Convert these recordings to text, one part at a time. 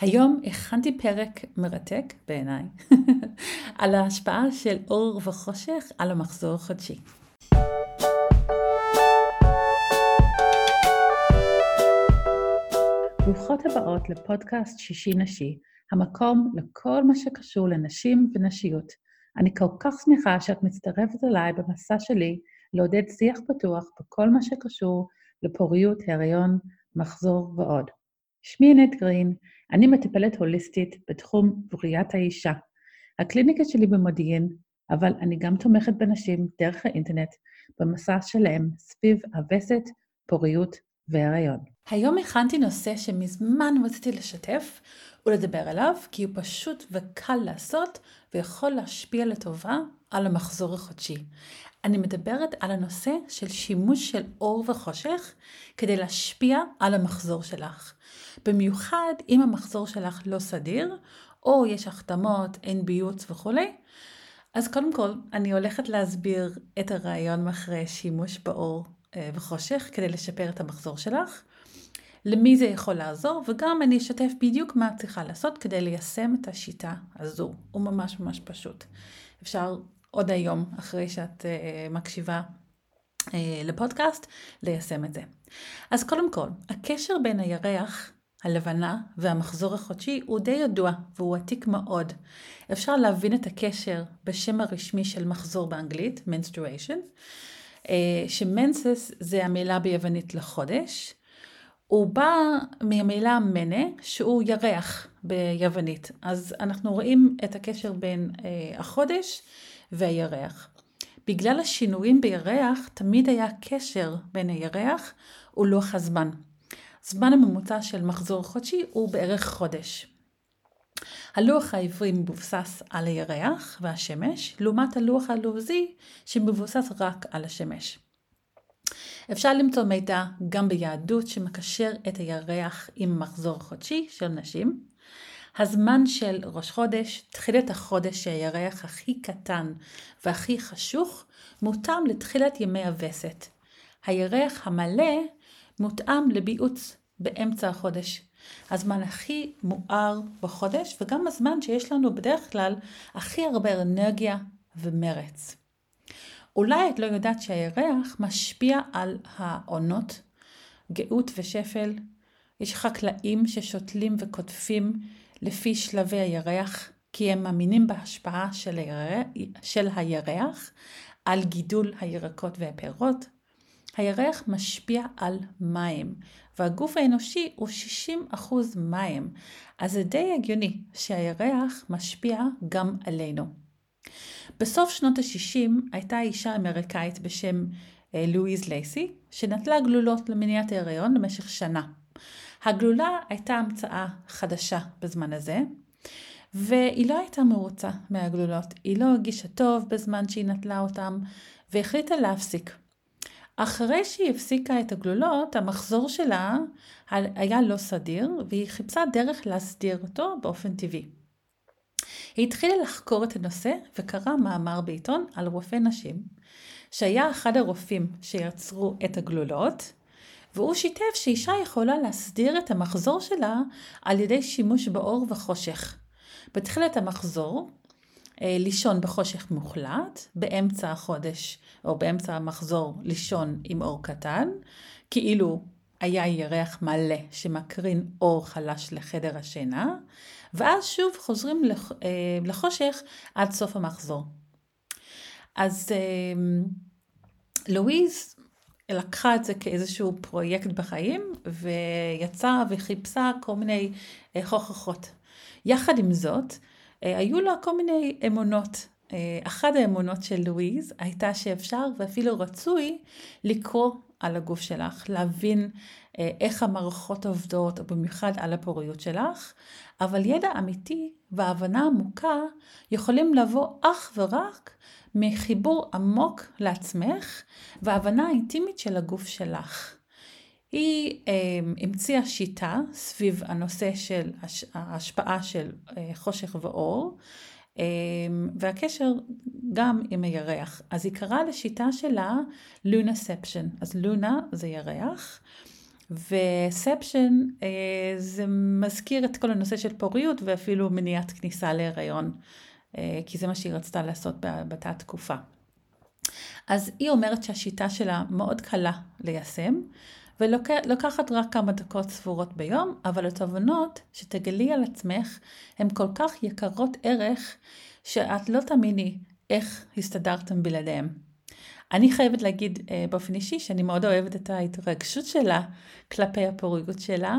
היום הכנתי פרק מרתק בעיניי על ההשפעה של אור וחושך על המחזור החודשי. ברוכות הבאות לפודקאסט שישי נשי, המקום לכל מה שקשור לנשים ונשיות. אני כל כך שמחה שאת מצטרפת אליי במסע שלי לעודד שיח פתוח בכל מה שקשור לפוריות, הריון, מחזור ועוד. שמי ענת גרין, אני מטפלת הוליסטית בתחום בריאת האישה. הקליניקה שלי במודיעין, אבל אני גם תומכת בנשים דרך האינטרנט במסע שלהם סביב הווסת, פוריות והריון. היום הכנתי נושא שמזמן רציתי לשתף ולדבר עליו, כי הוא פשוט וקל לעשות ויכול להשפיע לטובה על המחזור החודשי. אני מדברת על הנושא של שימוש של אור וחושך כדי להשפיע על המחזור שלך. במיוחד אם המחזור שלך לא סדיר, או יש החתמות, אין ביוץ וכולי. אז קודם כל, אני הולכת להסביר את הרעיון מאחורי שימוש באור אה, וחושך כדי לשפר את המחזור שלך. למי זה יכול לעזור, וגם אני אשתף בדיוק מה את צריכה לעשות כדי ליישם את השיטה הזו. הוא ממש ממש פשוט. אפשר עוד היום, אחרי שאת uh, מקשיבה uh, לפודקאסט, ליישם את זה. אז קודם כל, הקשר בין הירח, הלבנה והמחזור החודשי הוא די ידוע והוא עתיק מאוד. אפשר להבין את הקשר בשם הרשמי של מחזור באנגלית, menstruation, uh, שמנסס זה המילה ביוונית לחודש. הוא בא מהמילה מנה, שהוא ירח ביוונית. אז אנחנו רואים את הקשר בין uh, החודש והירח. בגלל השינויים בירח, תמיד היה קשר בין הירח ולוח הזמן. זמן הממוצע של מחזור חודשי הוא בערך חודש. הלוח העברי מבוסס על הירח והשמש, לעומת הלוח הלועזי שמבוסס רק על השמש. אפשר למצוא מידע גם ביהדות שמקשר את הירח עם מחזור חודשי של נשים. הזמן של ראש חודש, תחילת החודש שהירח הכי קטן והכי חשוך, מותאם לתחילת ימי הווסת. הירח המלא מותאם לביעוץ באמצע החודש. הזמן הכי מואר בחודש, וגם הזמן שיש לנו בדרך כלל הכי הרבה אנרגיה ומרץ. אולי את לא יודעת שהירח משפיע על העונות, גאות ושפל. יש חקלאים ששותלים וקוטפים לפי שלבי הירח, כי הם מאמינים בהשפעה של הירח, של הירח על גידול הירקות והפירות. הירח משפיע על מים, והגוף האנושי הוא 60% מים, אז זה די הגיוני שהירח משפיע גם עלינו. בסוף שנות ה-60 הייתה אישה אמריקאית בשם אה, לואיז לייסי, שנטלה גלולות למניעת ההיריון למשך שנה. הגלולה הייתה המצאה חדשה בזמן הזה, והיא לא הייתה מרוצה מהגלולות. היא לא הרגישה טוב בזמן שהיא נטלה אותם, והחליטה להפסיק. אחרי שהיא הפסיקה את הגלולות, המחזור שלה היה לא סדיר, והיא חיפשה דרך להסדיר אותו באופן טבעי. היא התחילה לחקור את הנושא וקרא מאמר בעיתון על רופא נשים, שהיה אחד הרופאים שיצרו את הגלולות, והוא שיתף שאישה יכולה להסדיר את המחזור שלה על ידי שימוש באור וחושך. בתחילת המחזור, אה, לישון בחושך מוחלט, באמצע החודש או באמצע המחזור לישון עם אור קטן, כאילו היה ירח מלא שמקרין אור חלש לחדר השינה, ואז שוב חוזרים אה, לחושך עד סוף המחזור. אז אה, לואיז לקחה את זה כאיזשהו פרויקט בחיים, ויצאה וחיפשה כל מיני אה, הוכחות. יחד עם זאת, היו לה כל מיני אמונות. אחת האמונות של לואיז הייתה שאפשר ואפילו רצוי לקרוא על הגוף שלך, להבין איך המערכות עובדות, או במיוחד על הפוריות שלך, אבל ידע אמיתי והבנה עמוקה יכולים לבוא אך ורק מחיבור עמוק לעצמך והבנה אינטימית של הגוף שלך. היא אה, המציאה שיטה סביב הנושא של ההשפעה של אה, חושך ואור, אה, והקשר גם עם הירח. אז היא קראה לשיטה שלה לונאספשן. אז לונה זה ירח, וספשן אה, זה מזכיר את כל הנושא של פוריות ואפילו מניעת כניסה להיריון, כי זה מה שהיא רצתה לעשות באותה תקופה. אז היא אומרת שהשיטה שלה מאוד קלה ליישם, ולוקחת רק כמה דקות ספורות ביום, אבל התובנות שתגלי על עצמך הן כל כך יקרות ערך, שאת לא תאמיני איך הסתדרתם בלעדיהם. אני חייבת להגיד אה, באופן אישי שאני מאוד אוהבת את ההתרגשות שלה כלפי הפוריות שלה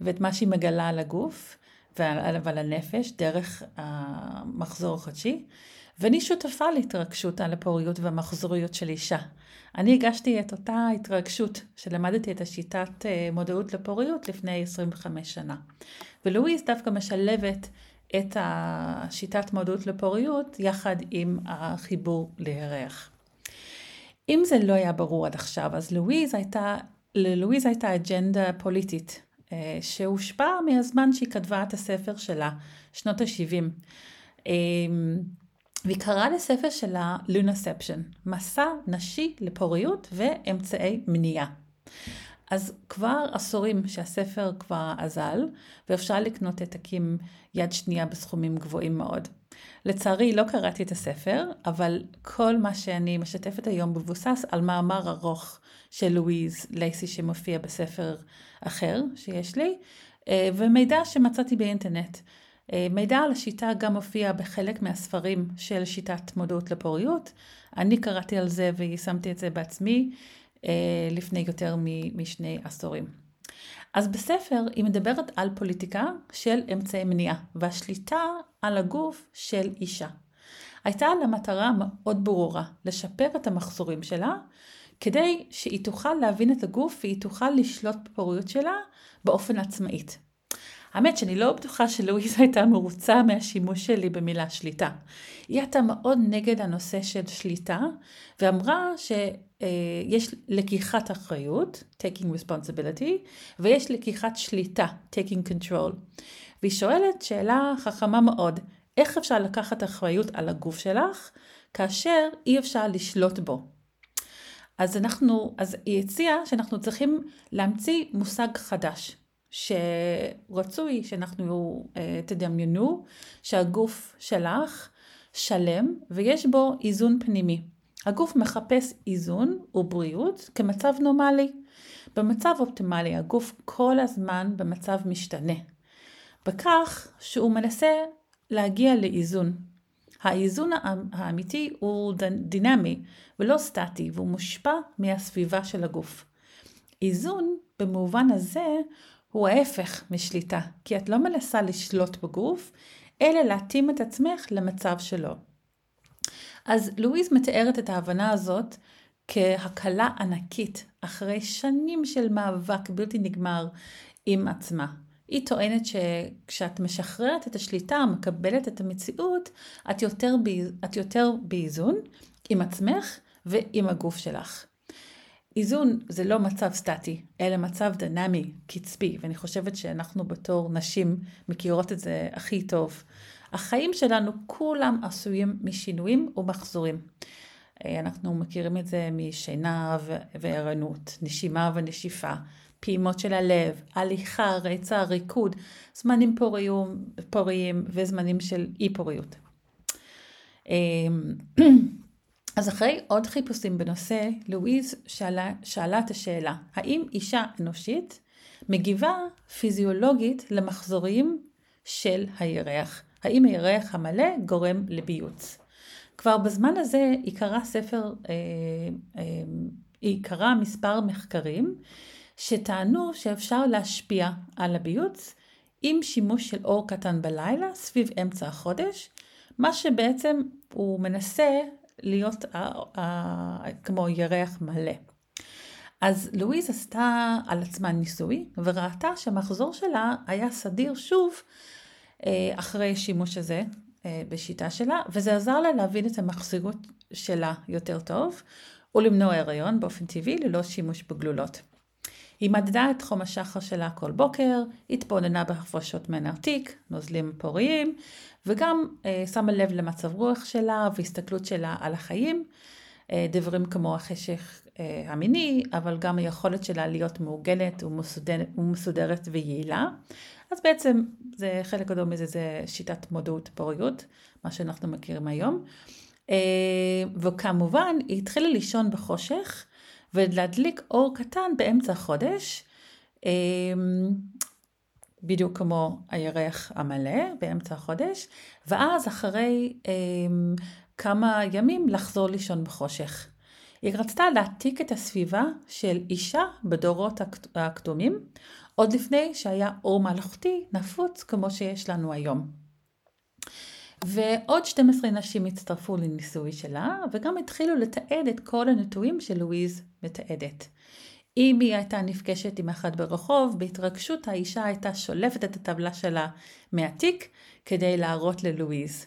ואת מה שהיא מגלה על הגוף ועל הנפש דרך המחזור החודשי. ואני שותפה להתרגשות על הפוריות והמחזוריות של אישה. אני הגשתי את אותה התרגשות שלמדתי את השיטת אה, מודעות לפוריות לפני 25 שנה. ולואיז דווקא משלבת את השיטת מודעות לפוריות יחד עם החיבור לירח. אם זה לא היה ברור עד עכשיו, אז לואיז הייתה, ללואיז הייתה אג'נדה פוליטית אה, שהושפעה מהזמן שהיא כתבה את הספר שלה, שנות ה-70. והיא קראה לספר שלה לונספשן, מסע נשי לפוריות ואמצעי מניעה. אז כבר עשורים שהספר כבר אזל, ואפשר לקנות העתקים יד שנייה בסכומים גבוהים מאוד. לצערי לא קראתי את הספר, אבל כל מה שאני משתפת היום מבוסס על מאמר ארוך של לואיז לייסי שמופיע בספר אחר שיש לי, אה, ומידע שמצאתי באינטרנט. אה, מידע על השיטה גם מופיע בחלק מהספרים של שיטת מודעות לפוריות. אני קראתי על זה ויישמתי את זה בעצמי אה, לפני יותר משני עשורים. אז בספר היא מדברת על פוליטיקה של אמצעי מניעה והשליטה על הגוף של אישה. הייתה לה מטרה מאוד ברורה, לשפר את המחזורים שלה, כדי שהיא תוכל להבין את הגוף והיא תוכל לשלוט בפוריות שלה באופן עצמאית. האמת שאני לא בטוחה שלואיזה הייתה מרוצה מהשימוש שלי במילה שליטה. היא הייתה מאוד נגד הנושא של שליטה, ואמרה שיש לקיחת אחריות, taking responsibility, ויש לקיחת שליטה, taking control. והיא שואלת שאלה חכמה מאוד, איך אפשר לקחת אחריות על הגוף שלך, כאשר אי אפשר לשלוט בו? אז אנחנו, אז היא הציעה שאנחנו צריכים להמציא מושג חדש, שרצוי שאנחנו uh, תדמיינו שהגוף שלך שלם ויש בו איזון פנימי. הגוף מחפש איזון ובריאות כמצב נורמלי. במצב אופטימלי הגוף כל הזמן במצב משתנה. בכך שהוא מנסה להגיע לאיזון. האיזון האמיתי הוא דינמי ולא סטטי והוא מושפע מהסביבה של הגוף. איזון במובן הזה הוא ההפך משליטה, כי את לא מנסה לשלוט בגוף, אלא להתאים את עצמך למצב שלו. אז לואיז מתארת את ההבנה הזאת כהקלה ענקית אחרי שנים של מאבק בלתי נגמר עם עצמה. היא טוענת שכשאת משחררת את השליטה, מקבלת את המציאות, את יותר, את יותר באיזון עם עצמך ועם הגוף שלך. איזון זה לא מצב סטטי, אלא מצב דינמי, קצבי, ואני חושבת שאנחנו בתור נשים מכירות את זה הכי טוב. החיים שלנו כולם עשויים משינויים ומחזורים. אה, אנחנו מכירים את זה משינה וערנות, נשימה ונשיפה, פעימות של הלב, הליכה, רצה, ריקוד, זמנים פוריים, פוריים וזמנים של אי פוריות. אה, אז אחרי עוד חיפושים בנושא, לואיז שאלה, שאלה את השאלה, האם אישה אנושית מגיבה פיזיולוגית למחזורים של הירח? האם הירח המלא גורם לביוץ? כבר בזמן הזה היא קראה ספר, אה, אה, קראה מספר מחקרים שטענו שאפשר להשפיע על הביוץ עם שימוש של אור קטן בלילה סביב אמצע החודש, מה שבעצם הוא מנסה להיות כמו ירח מלא. אז לואיז עשתה על עצמה ניסוי וראתה שהמחזור שלה היה סדיר שוב אחרי שימוש הזה uh, בשיטה שלה, וזה עזר לה להבין את המחזירות שלה יותר טוב ולמנוע הריון באופן טבעי ללא שימוש בגלולות. היא מדדה את חום השחר שלה כל בוקר, התבוננה בהפרשות מנרתיק, נוזלים פוריים, וגם אה, שמה לב למצב רוח שלה והסתכלות שלה על החיים, אה, דברים כמו החשך אה, המיני, אבל גם היכולת שלה להיות מעוגנת ומסודרת ויעילה. אז בעצם זה חלק גדול מזה זה שיטת מודעות פוריות, מה שאנחנו מכירים היום. אה, וכמובן, היא התחילה לישון בחושך ולהדליק אור קטן באמצע החודש, אה, בדיוק כמו הירח המלא באמצע החודש, ואז אחרי אה, כמה ימים לחזור לישון בחושך. היא רצתה להעתיק את הסביבה של אישה בדורות הקדומים, עוד לפני שהיה אור מלאכותי נפוץ כמו שיש לנו היום. ועוד 12 נשים הצטרפו לניסוי שלה, וגם התחילו לתעד את כל הנטועים שלואיז מתעדת. אם היא הייתה נפגשת עם אחד ברחוב, בהתרגשות האישה הייתה שולפת את הטבלה שלה מהתיק כדי להראות ללואיז.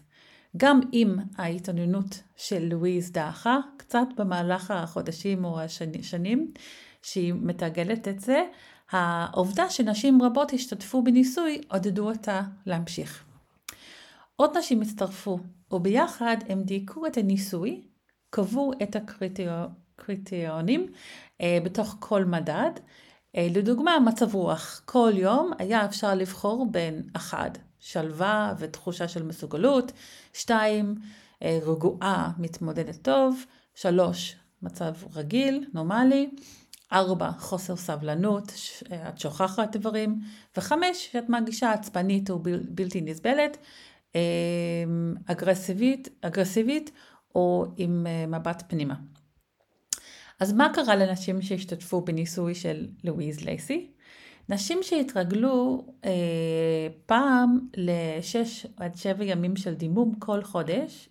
גם אם ההתעניינות של לואיז דעכה קצת במהלך החודשים או השנים שהיא מתרגלת את זה, העובדה שנשים רבות השתתפו בניסוי עודדו אותה להמשיך. עוד נשים הצטרפו, וביחד הם דייקו את הניסוי, קבעו את הקריטריונים אה, בתוך כל מדד. אה, לדוגמה, מצב רוח. כל יום היה אפשר לבחור בין אחד, שלווה ותחושה של מסוגלות, שתיים, אה, רגועה, מתמודדת טוב, שלוש, מצב רגיל, נורמלי, ארבע, חוסר סבלנות, את שוכחת דברים, וחמש, שאת מרגישה עצבנית או בלתי נסבלת, אגרסיבית, אגרסיבית או עם מבט פנימה. אז מה קרה לנשים שהשתתפו בניסוי של לואיז לייסי? נשים שהתרגלו אה, פעם לשש עד שבע ימים של דימום כל חודש,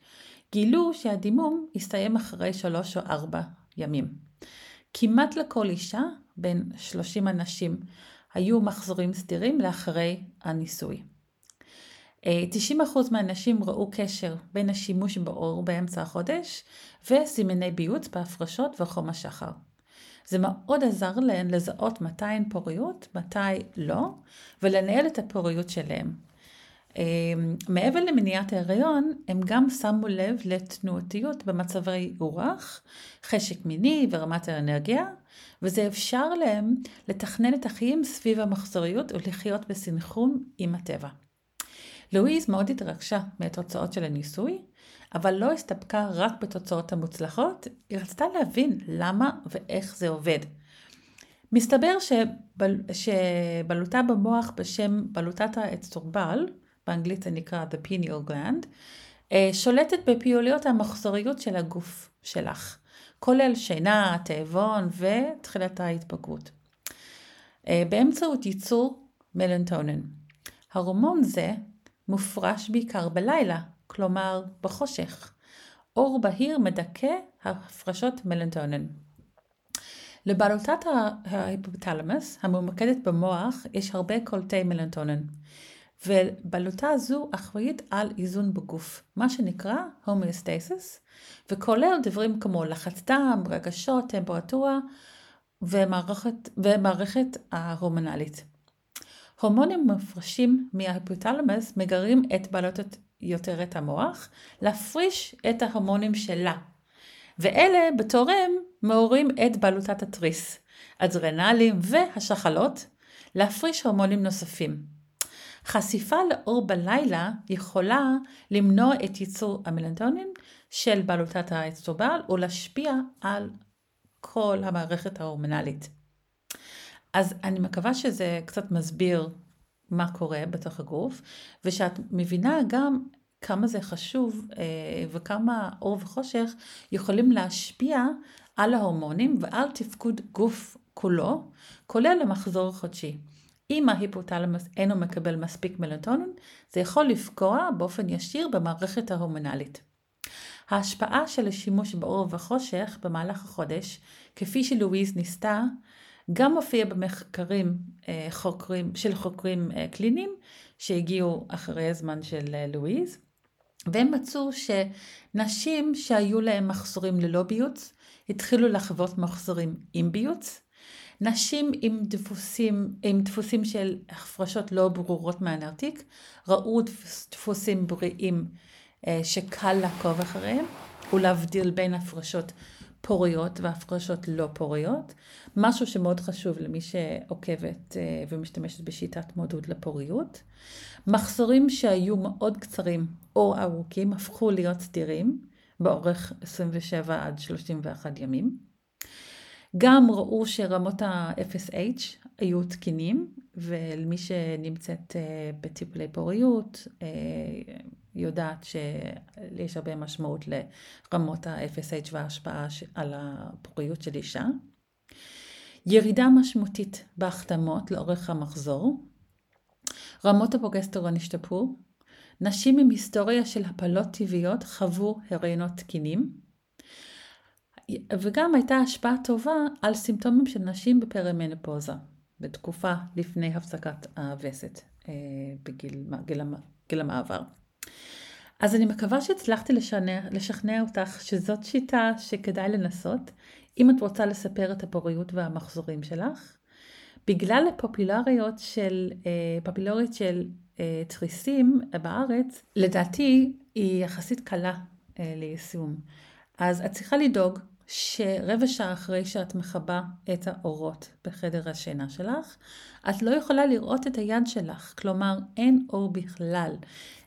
גילו שהדימום הסתיים אחרי שלוש או ארבע ימים. כמעט לכל אישה, בין 30 אנשים, היו מחזורים סדירים לאחרי הניסוי. 90% מהנשים ראו קשר בין השימוש באור באמצע החודש וסימני ביוץ בהפרשות וחום השחר. זה מאוד עזר להן לזהות מתי הן פוריות, מתי לא, ולנהל את הפוריות שלהן. מעבר למניעת ההיריון, הם גם שמו לב לתנועתיות במצבי רוח, חשק מיני ורמת האנרגיה, וזה אפשר להם לתכנן את החיים סביב המחזוריות ולחיות בסנכרון עם הטבע. לואיז מאוד התרגשה מהתוצאות של הניסוי, אבל לא הסתפקה רק בתוצאות המוצלחות, היא רצתה להבין למה ואיך זה עובד. מסתבר שבל, שבלוטה במוח בשם בלוטת האצטורבל, באנגלית זה נקרא the pineal gland, אה, שולטת בפעילויות המחזוריות של הגוף שלך, כולל שינה, תאבון ותחילת ההתבגרות. אה, באמצעות ייצור מלנטונן. הורמון זה מופרש בעיקר בלילה, כלומר בחושך. אור בהיר מדכא הפרשות מלנטונן. לבעלותת ההיפותלמוס הממוקדת במוח יש הרבה קולטי מלנטונן, ובעלותה זו אחראית על איזון בגוף, מה שנקרא הומואסטסיס, וכולל דברים כמו לחץ דם, רגשות, טמפרטורה ומערכת, ומערכת ההורמונלית. הורמונים מופרשים מההיפותלמוס מגרים את בעלות יותר את המוח להפריש את ההורמונים שלה. ואלה בתורם מעוררים את בעלותת התריס, אדרנלים והשחלות להפריש הורמונים נוספים. חשיפה לאור בלילה יכולה למנוע את ייצור המלנטונים של בעלותת האצטרובל ולהשפיע על כל המערכת ההורמונלית. אז אני מקווה שזה קצת מסביר מה קורה בתוך הגוף, ושאת מבינה גם כמה זה חשוב אה, וכמה אור וחושך יכולים להשפיע על ההורמונים ועל תפקוד גוף כולו, כולל המחזור החודשי. אם ההיפותלמוס אינו מקבל מספיק מלטונין, זה יכול לפגוע באופן ישיר במערכת ההורמונלית. ההשפעה של השימוש באור וחושך במהלך החודש, כפי שלואיז ניסתה, גם מופיע במחקרים אה, חוקרים, של חוקרים אה, קליניים שהגיעו אחרי הזמן של אה, לואיז, והם מצאו שנשים שהיו להם מחזורים ללא ביוץ, התחילו לחוות מחזורים עם ביוץ. נשים עם דפוסים, עם דפוסים של הפרשות לא ברורות מהנרתיק, ראו דפוסים בריאים שקל לעקוב אחריהם ולהבדיל בין הפרשות פוריות והפרשות לא פוריות, משהו שמאוד חשוב למי שעוקבת אה, ומשתמשת בשיטת מודעות לפוריות. מחזורים שהיו מאוד קצרים או ארוכים הפכו להיות סדירים באורך 27 עד 31 ימים. גם ראו שרמות ה-FSH היו תקינים, ולמי שנמצאת אה, בטיפולי פוריות, אה, יודעת שיש הרבה משמעות לרמות ה-FSH וההשפעה על הפוריות של אישה. ירידה משמעותית בהחתמות לאורך המחזור. רמות הפרוגסטרון השתפרו. נשים עם היסטוריה של הפלות טבעיות חוו הריונות תקינים. וגם הייתה השפעה טובה על סימפטומים של נשים בפרימנופוזה, בתקופה לפני הפסקת הווסת אה, בגיל גיל, גיל המעבר. אז אני מקווה שהצלחתי לשכנע, לשכנע אותך שזאת שיטה שכדאי לנסות, אם את רוצה לספר את הפוריות והמחזורים שלך. בגלל הפופולריות של, אה, פופולריות של אה, תריסים בארץ, לדעתי היא יחסית קלה ליישום. אז את צריכה לדאוג שרבע שעה אחרי שאת מכבה את האורות בחדר השינה שלך, את לא יכולה לראות את היד שלך, כלומר אין אור בכלל,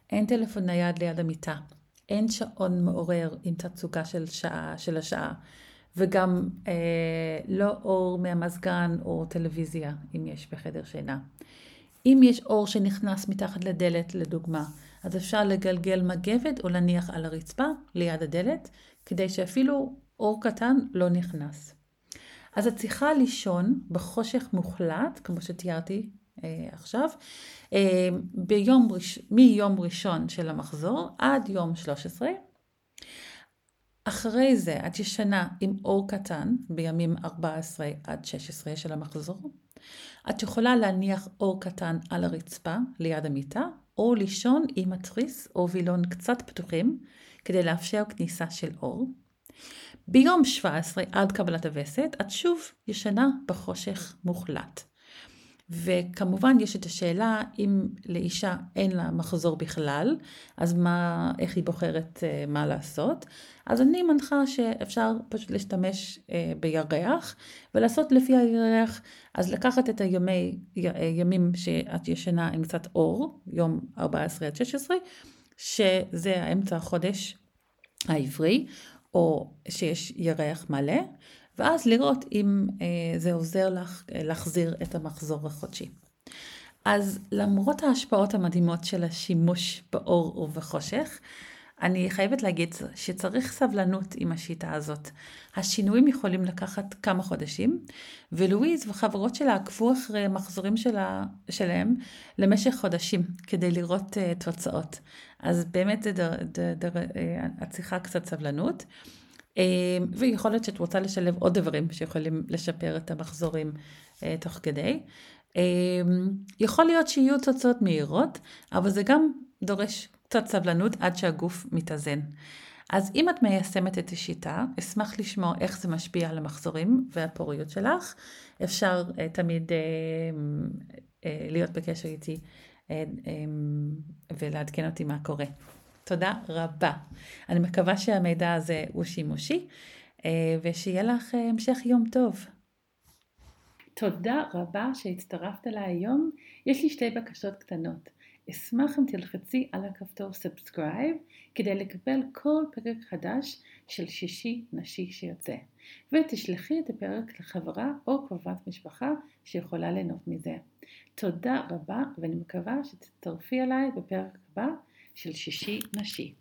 אין טלפון נייד ליד המיטה, אין שעון מעורר עם תצוגה של, שעה, של השעה, וגם אה, לא אור מהמזגן או טלוויזיה, אם יש בחדר שינה. אם יש אור שנכנס מתחת לדלת, לדוגמה, אז אפשר לגלגל מגבת או להניח על הרצפה ליד הדלת, כדי שאפילו אור קטן לא נכנס. אז את צריכה לישון בחושך מוחלט, כמו שתיארתי אה, עכשיו, אה, ביום ראש, מיום ראשון של המחזור עד יום 13. אחרי זה את ישנה עם אור קטן בימים 14 עד 16 של המחזור. את יכולה להניח אור קטן על הרצפה ליד המיטה, או לישון עם התריס או וילון קצת פתוחים כדי לאפשר כניסה של אור. ביום 17 עד קבלת הווסת את שוב ישנה בחושך מוחלט. וכמובן יש את השאלה אם לאישה אין לה מחזור בכלל, אז מה, איך היא בוחרת אה, מה לעשות. אז אני מנחה שאפשר פשוט להשתמש אה, בירח ולעשות לפי הירח, אז לקחת את הימי, ימים שאת ישנה עם קצת אור, יום 14 עד 16, שזה האמצע החודש העברי, או שיש ירח מלא, ואז לראות אם אה, זה עוזר לך אה, להחזיר את המחזור החודשי. אז למרות ההשפעות המדהימות של השימוש באור ובחושך, אני חייבת להגיד שצריך סבלנות עם השיטה הזאת. השינויים יכולים לקחת כמה חודשים, ולואיז וחברות שלה עקבו אחרי מחזורים שלה, שלהם למשך חודשים כדי לראות uh, תוצאות. אז באמת זה דר, דר, דר, uh, את צריכה קצת סבלנות. Uh, ויכול להיות שאת רוצה לשלב עוד דברים שיכולים לשפר את המחזורים uh, תוך כדי. יכול להיות שיהיו תוצאות מהירות, אבל זה גם דורש קצת סבלנות עד שהגוף מתאזן. אז אם את מיישמת את השיטה, אשמח לשמוע איך זה משפיע על המחזורים והפוריות שלך. אפשר אה, תמיד אה, אה, להיות בקשר איתי אה, אממ, ולעדכן אותי מה קורה. תודה רבה. אני מקווה שהמידע הזה הוא שימושי, אה, ושיהיה לך אה, המשך יום טוב. תודה רבה שהצטרפת אליי היום. יש לי שתי בקשות קטנות. אשמח אם תלחצי על הכפתור subscribe כדי לקבל כל פרק חדש של שישי נשי שיוצא, ותשלחי את הפרק לחברה או קרובת משפחה שיכולה ליהנות מזה. תודה רבה ואני מקווה שתצטרפי אליי בפרק הבא של שישי נשי.